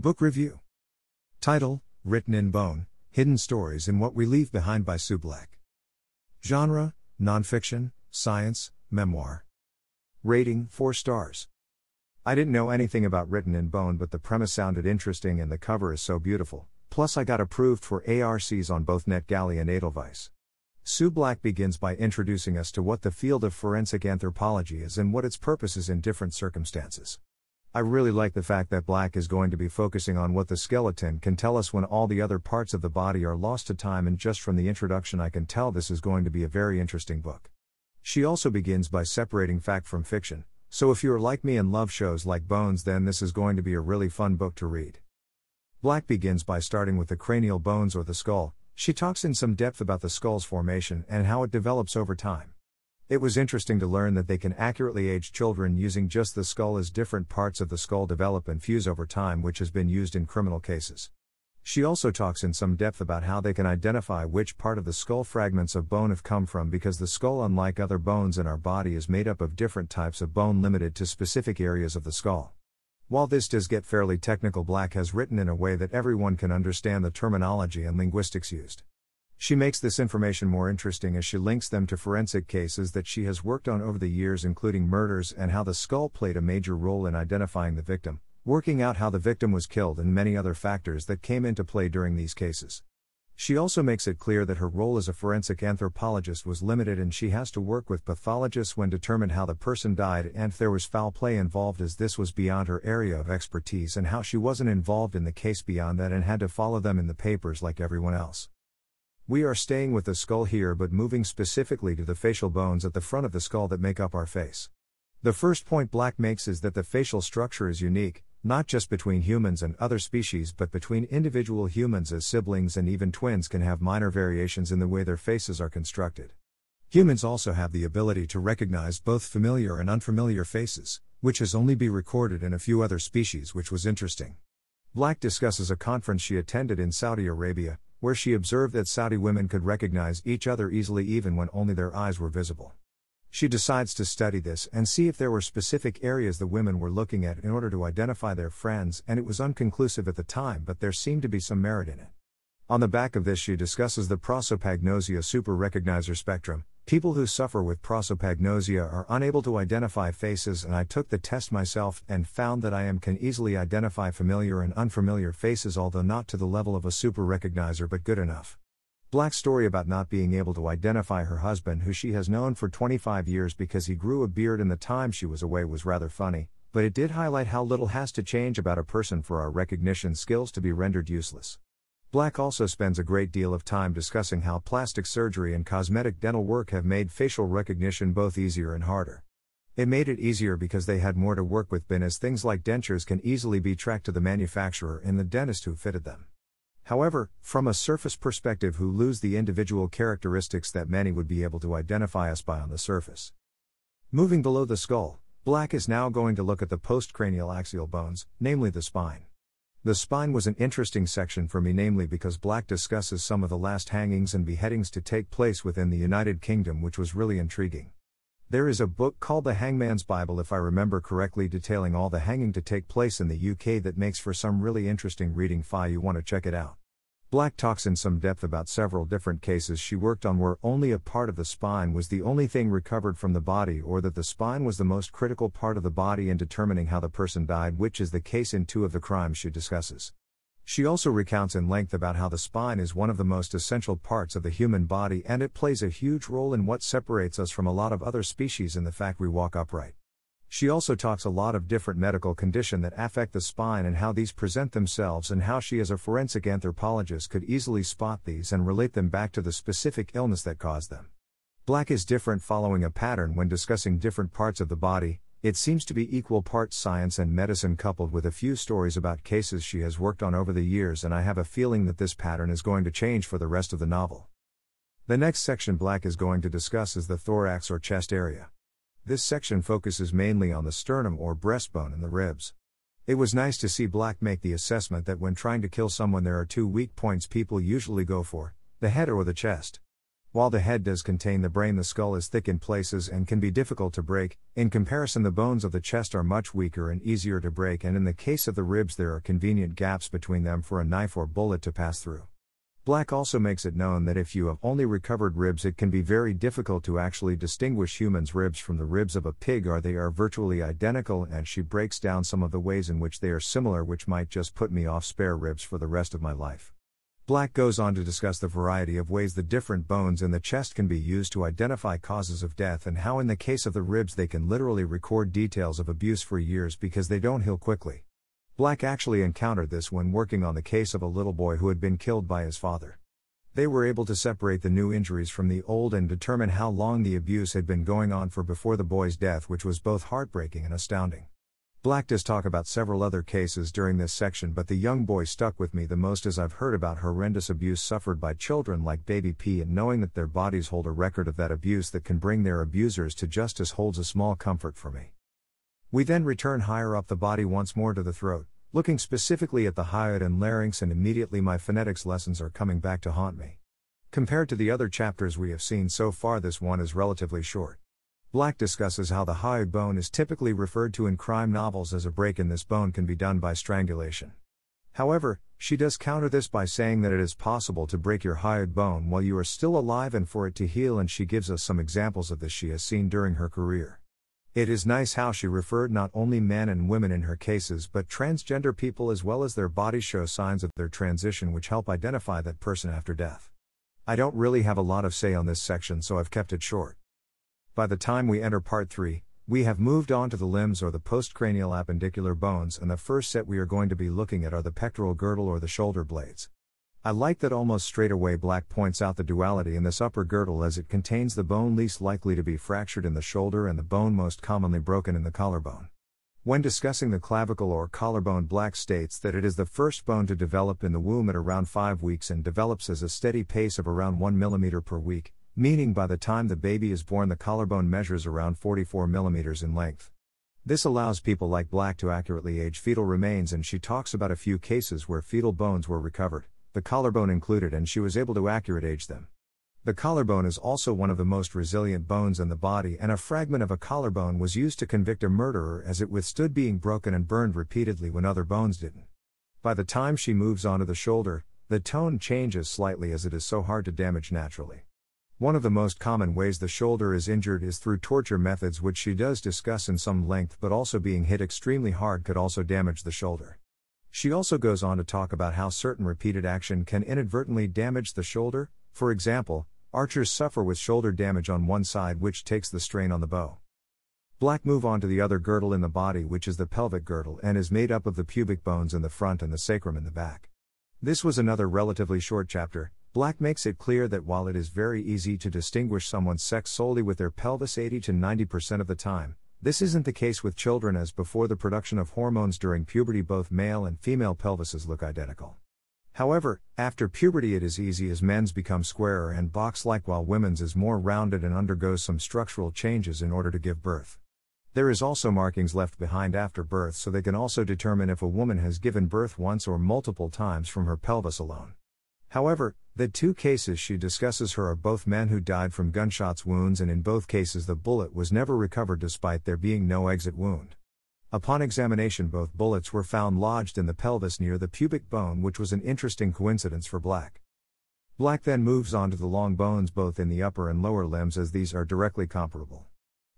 Book Review Title Written in Bone Hidden Stories in What We Leave Behind by Sue Black. Genre Nonfiction, Science, Memoir. Rating 4 stars. I didn't know anything about Written in Bone, but the premise sounded interesting and the cover is so beautiful. Plus, I got approved for ARCs on both NetGalley and Edelweiss. Sue Black begins by introducing us to what the field of forensic anthropology is and what its purpose is in different circumstances. I really like the fact that Black is going to be focusing on what the skeleton can tell us when all the other parts of the body are lost to time, and just from the introduction, I can tell this is going to be a very interesting book. She also begins by separating fact from fiction, so if you are like me and love shows like Bones, then this is going to be a really fun book to read. Black begins by starting with the cranial bones or the skull. She talks in some depth about the skull's formation and how it develops over time. It was interesting to learn that they can accurately age children using just the skull as different parts of the skull develop and fuse over time, which has been used in criminal cases. She also talks in some depth about how they can identify which part of the skull fragments of bone have come from because the skull, unlike other bones in our body, is made up of different types of bone limited to specific areas of the skull. While this does get fairly technical, Black has written in a way that everyone can understand the terminology and linguistics used. She makes this information more interesting as she links them to forensic cases that she has worked on over the years, including murders and how the skull played a major role in identifying the victim, working out how the victim was killed, and many other factors that came into play during these cases. She also makes it clear that her role as a forensic anthropologist was limited and she has to work with pathologists when determine how the person died and if there was foul play involved as this was beyond her area of expertise and how she wasn't involved in the case beyond that and had to follow them in the papers like everyone else. We are staying with the skull here but moving specifically to the facial bones at the front of the skull that make up our face. The first point Black makes is that the facial structure is unique, not just between humans and other species but between individual humans as siblings and even twins can have minor variations in the way their faces are constructed. Humans also have the ability to recognize both familiar and unfamiliar faces, which has only been recorded in a few other species, which was interesting. Black discusses a conference she attended in Saudi Arabia, where she observed that Saudi women could recognize each other easily even when only their eyes were visible. She decides to study this and see if there were specific areas the women were looking at in order to identify their friends, and it was unconclusive at the time, but there seemed to be some merit in it. On the back of this, she discusses the prosopagnosia super recognizer spectrum, People who suffer with prosopagnosia are unable to identify faces, and I took the test myself and found that I am can easily identify familiar and unfamiliar faces, although not to the level of a super recognizer, but good enough. Black's story about not being able to identify her husband, who she has known for 25 years because he grew a beard in the time she was away, was rather funny, but it did highlight how little has to change about a person for our recognition skills to be rendered useless. Black also spends a great deal of time discussing how plastic surgery and cosmetic dental work have made facial recognition both easier and harder. It made it easier because they had more to work with, bin as things like dentures can easily be tracked to the manufacturer and the dentist who fitted them. However, from a surface perspective, who lose the individual characteristics that many would be able to identify us by on the surface. Moving below the skull, Black is now going to look at the postcranial axial bones, namely the spine. The spine was an interesting section for me, namely because Black discusses some of the last hangings and beheadings to take place within the United Kingdom, which was really intriguing. There is a book called The Hangman's Bible, if I remember correctly, detailing all the hanging to take place in the UK that makes for some really interesting reading. Fi, you want to check it out. Black talks in some depth about several different cases she worked on where only a part of the spine was the only thing recovered from the body, or that the spine was the most critical part of the body in determining how the person died, which is the case in two of the crimes she discusses. She also recounts in length about how the spine is one of the most essential parts of the human body and it plays a huge role in what separates us from a lot of other species in the fact we walk upright. She also talks a lot of different medical condition that affect the spine and how these present themselves and how she as a forensic anthropologist could easily spot these and relate them back to the specific illness that caused them. Black is different following a pattern when discussing different parts of the body. It seems to be equal parts science and medicine coupled with a few stories about cases she has worked on over the years and I have a feeling that this pattern is going to change for the rest of the novel. The next section Black is going to discuss is the thorax or chest area. This section focuses mainly on the sternum or breastbone and the ribs. It was nice to see Black make the assessment that when trying to kill someone, there are two weak points people usually go for the head or the chest. While the head does contain the brain, the skull is thick in places and can be difficult to break. In comparison, the bones of the chest are much weaker and easier to break, and in the case of the ribs, there are convenient gaps between them for a knife or bullet to pass through. Black also makes it known that if you have only recovered ribs, it can be very difficult to actually distinguish humans' ribs from the ribs of a pig, or they are virtually identical, and she breaks down some of the ways in which they are similar, which might just put me off spare ribs for the rest of my life. Black goes on to discuss the variety of ways the different bones in the chest can be used to identify causes of death and how, in the case of the ribs, they can literally record details of abuse for years because they don't heal quickly. Black actually encountered this when working on the case of a little boy who had been killed by his father. They were able to separate the new injuries from the old and determine how long the abuse had been going on for before the boy's death, which was both heartbreaking and astounding. Black does talk about several other cases during this section, but the young boy stuck with me the most as I've heard about horrendous abuse suffered by children like Baby P, and knowing that their bodies hold a record of that abuse that can bring their abusers to justice holds a small comfort for me. We then return higher up the body once more to the throat, looking specifically at the hyoid and larynx, and immediately my phonetics lessons are coming back to haunt me. Compared to the other chapters we have seen so far, this one is relatively short. Black discusses how the hyoid bone is typically referred to in crime novels as a break in this bone can be done by strangulation. However, she does counter this by saying that it is possible to break your hyoid bone while you are still alive and for it to heal, and she gives us some examples of this she has seen during her career. It is nice how she referred not only men and women in her cases but transgender people as well as their bodies show signs of their transition which help identify that person after death. I don't really have a lot of say on this section so I've kept it short. By the time we enter part 3, we have moved on to the limbs or the postcranial appendicular bones, and the first set we are going to be looking at are the pectoral girdle or the shoulder blades. I like that almost straight away Black points out the duality in this upper girdle as it contains the bone least likely to be fractured in the shoulder and the bone most commonly broken in the collarbone. When discussing the clavicle or collarbone, Black states that it is the first bone to develop in the womb at around 5 weeks and develops at a steady pace of around 1 mm per week, meaning by the time the baby is born, the collarbone measures around 44 millimeters in length. This allows people like Black to accurately age fetal remains, and she talks about a few cases where fetal bones were recovered, the collarbone included, and she was able to accurate age them. The collarbone is also one of the most resilient bones in the body, and a fragment of a collarbone was used to convict a murderer as it withstood being broken and burned repeatedly when other bones didn't. By the time she moves onto the shoulder, the tone changes slightly as it is so hard to damage naturally. One of the most common ways the shoulder is injured is through torture methods, which she does discuss in some length, but also being hit extremely hard could also damage the shoulder. She also goes on to talk about how certain repeated action can inadvertently damage the shoulder, for example, archers suffer with shoulder damage on one side, which takes the strain on the bow. Black move on to the other girdle in the body, which is the pelvic girdle and is made up of the pubic bones in the front and the sacrum in the back. This was another relatively short chapter, Black makes it clear that while it is very easy to distinguish someone's sex solely with their pelvis 80 to 90% of the time, this isn't the case with children as before the production of hormones during puberty both male and female pelvises look identical. However, after puberty it is easy as men's become squarer and box-like while women's is more rounded and undergoes some structural changes in order to give birth. There is also markings left behind after birth so they can also determine if a woman has given birth once or multiple times from her pelvis alone. However, the two cases she discusses her are both men who died from gunshots wounds, and in both cases the bullet was never recovered despite there being no exit wound. Upon examination, both bullets were found lodged in the pelvis near the pubic bone, which was an interesting coincidence for Black. Black then moves on to the long bones both in the upper and lower limbs, as these are directly comparable.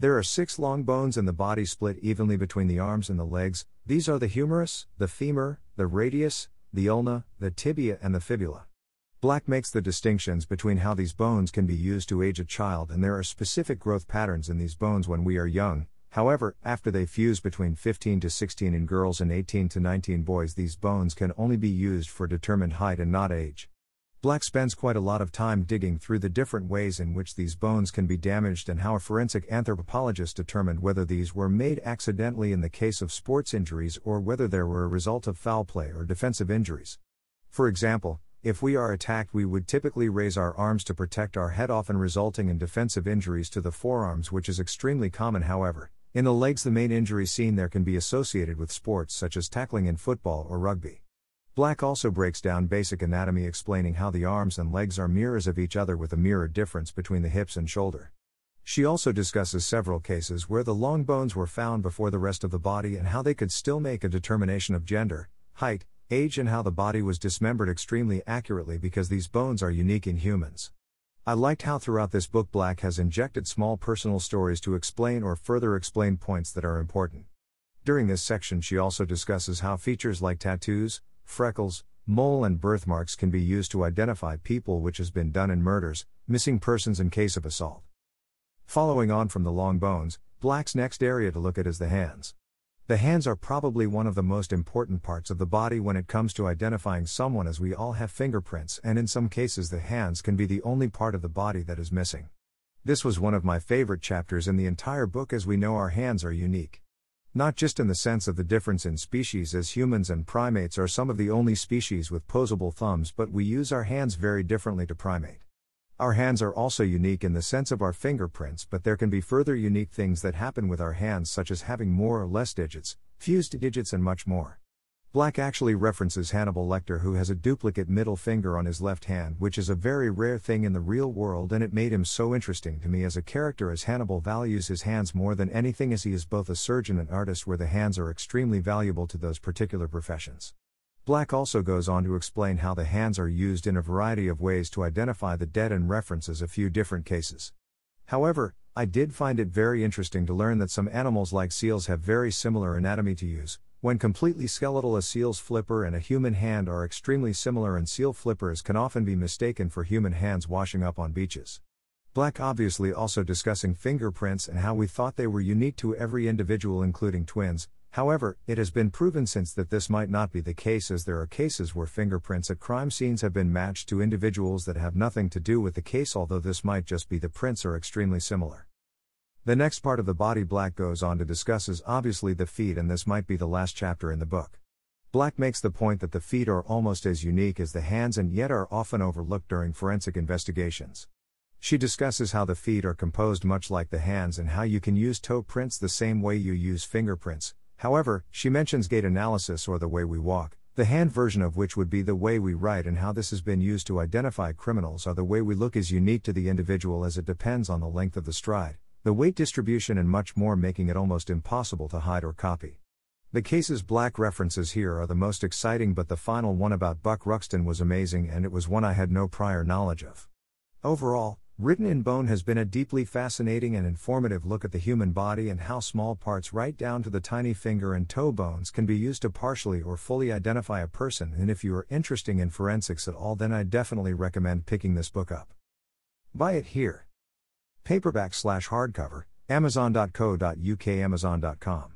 There are six long bones in the body split evenly between the arms and the legs. These are the humerus, the femur, the radius, the ulna, the tibia, and the fibula. Black makes the distinctions between how these bones can be used to age a child, and there are specific growth patterns in these bones when we are young. However, after they fuse between 15 to 16 in girls and 18 to 19 boys, these bones can only be used for determined height and not age. Black spends quite a lot of time digging through the different ways in which these bones can be damaged and how a forensic anthropologist determined whether these were made accidentally in the case of sports injuries or whether they were a result of foul play or defensive injuries. For example, if we are attacked, we would typically raise our arms to protect our head, often resulting in defensive injuries to the forearms, which is extremely common, however. In the legs, the main injury seen there can be associated with sports such as tackling in football or rugby. Black also breaks down basic anatomy, explaining how the arms and legs are mirrors of each other with a mirror difference between the hips and shoulder. She also discusses several cases where the long bones were found before the rest of the body and how they could still make a determination of gender, height, age, and how the body was dismembered extremely accurately because these bones are unique in humans. I liked how throughout this book Black has injected small personal stories to explain or further explain points that are important. During this section, she also discusses how features like tattoos, freckles, mole, and birthmarks can be used to identify people, which has been done in murders, missing persons, in case of assault. Following on from the long bones, Black's next area to look at is the hands. The hands are probably one of the most important parts of the body when it comes to identifying someone, as we all have fingerprints, and in some cases, the hands can be the only part of the body that is missing. This was one of my favorite chapters in the entire book, as we know our hands are unique. Not just in the sense of the difference in species, as humans and primates are some of the only species with posable thumbs, but we use our hands very differently to primate. Our hands are also unique in the sense of our fingerprints, but there can be further unique things that happen with our hands, such as having more or less digits, fused digits, and much more. Black actually references Hannibal Lecter, who has a duplicate middle finger on his left hand, which is a very rare thing in the real world, and it made him so interesting to me as a character, as Hannibal values his hands more than anything, as he is both a surgeon and artist, where the hands are extremely valuable to those particular professions. Black also goes on to explain how the hands are used in a variety of ways to identify the dead and references a few different cases. However, I did find it very interesting to learn that some animals like seals have very similar anatomy to use. When completely skeletal, a seal's flipper and a human hand are extremely similar, and seal flippers can often be mistaken for human hands washing up on beaches. Black obviously also discussing fingerprints and how we thought they were unique to every individual, including twins, However, it has been proven since that this might not be the case as there are cases where fingerprints at crime scenes have been matched to individuals that have nothing to do with the case, although this might just be the prints are extremely similar. The next part of the body Black goes on to discuss is obviously the feet, and this might be the last chapter in the book. Black makes the point that the feet are almost as unique as the hands and yet are often overlooked during forensic investigations. She discusses how the feet are composed much like the hands and how you can use toe prints the same way you use fingerprints, However, she mentions gait analysis or the way we walk, the hand version of which would be the way we write, and how this has been used to identify criminals, or the way we look is unique to the individual as it depends on the length of the stride, the weight distribution, and much more, making it almost impossible to hide or copy. The cases Black references here are the most exciting, but the final one about Buck Ruxton was amazing and it was one I had no prior knowledge of. Overall, Written in Bone has been a deeply fascinating and informative look at the human body and how small parts, right down to the tiny finger and toe bones, can be used to partially or fully identify a person. And if you are interested in forensics at all, then I definitely recommend picking this book up. Buy it here. Paperback slash hardcover, Amazon.co.uk, Amazon.com.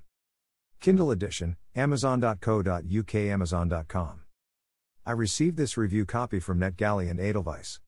Kindle edition, Amazon.co.uk, Amazon.com. I received this review copy from NetGalley and Edelweiss.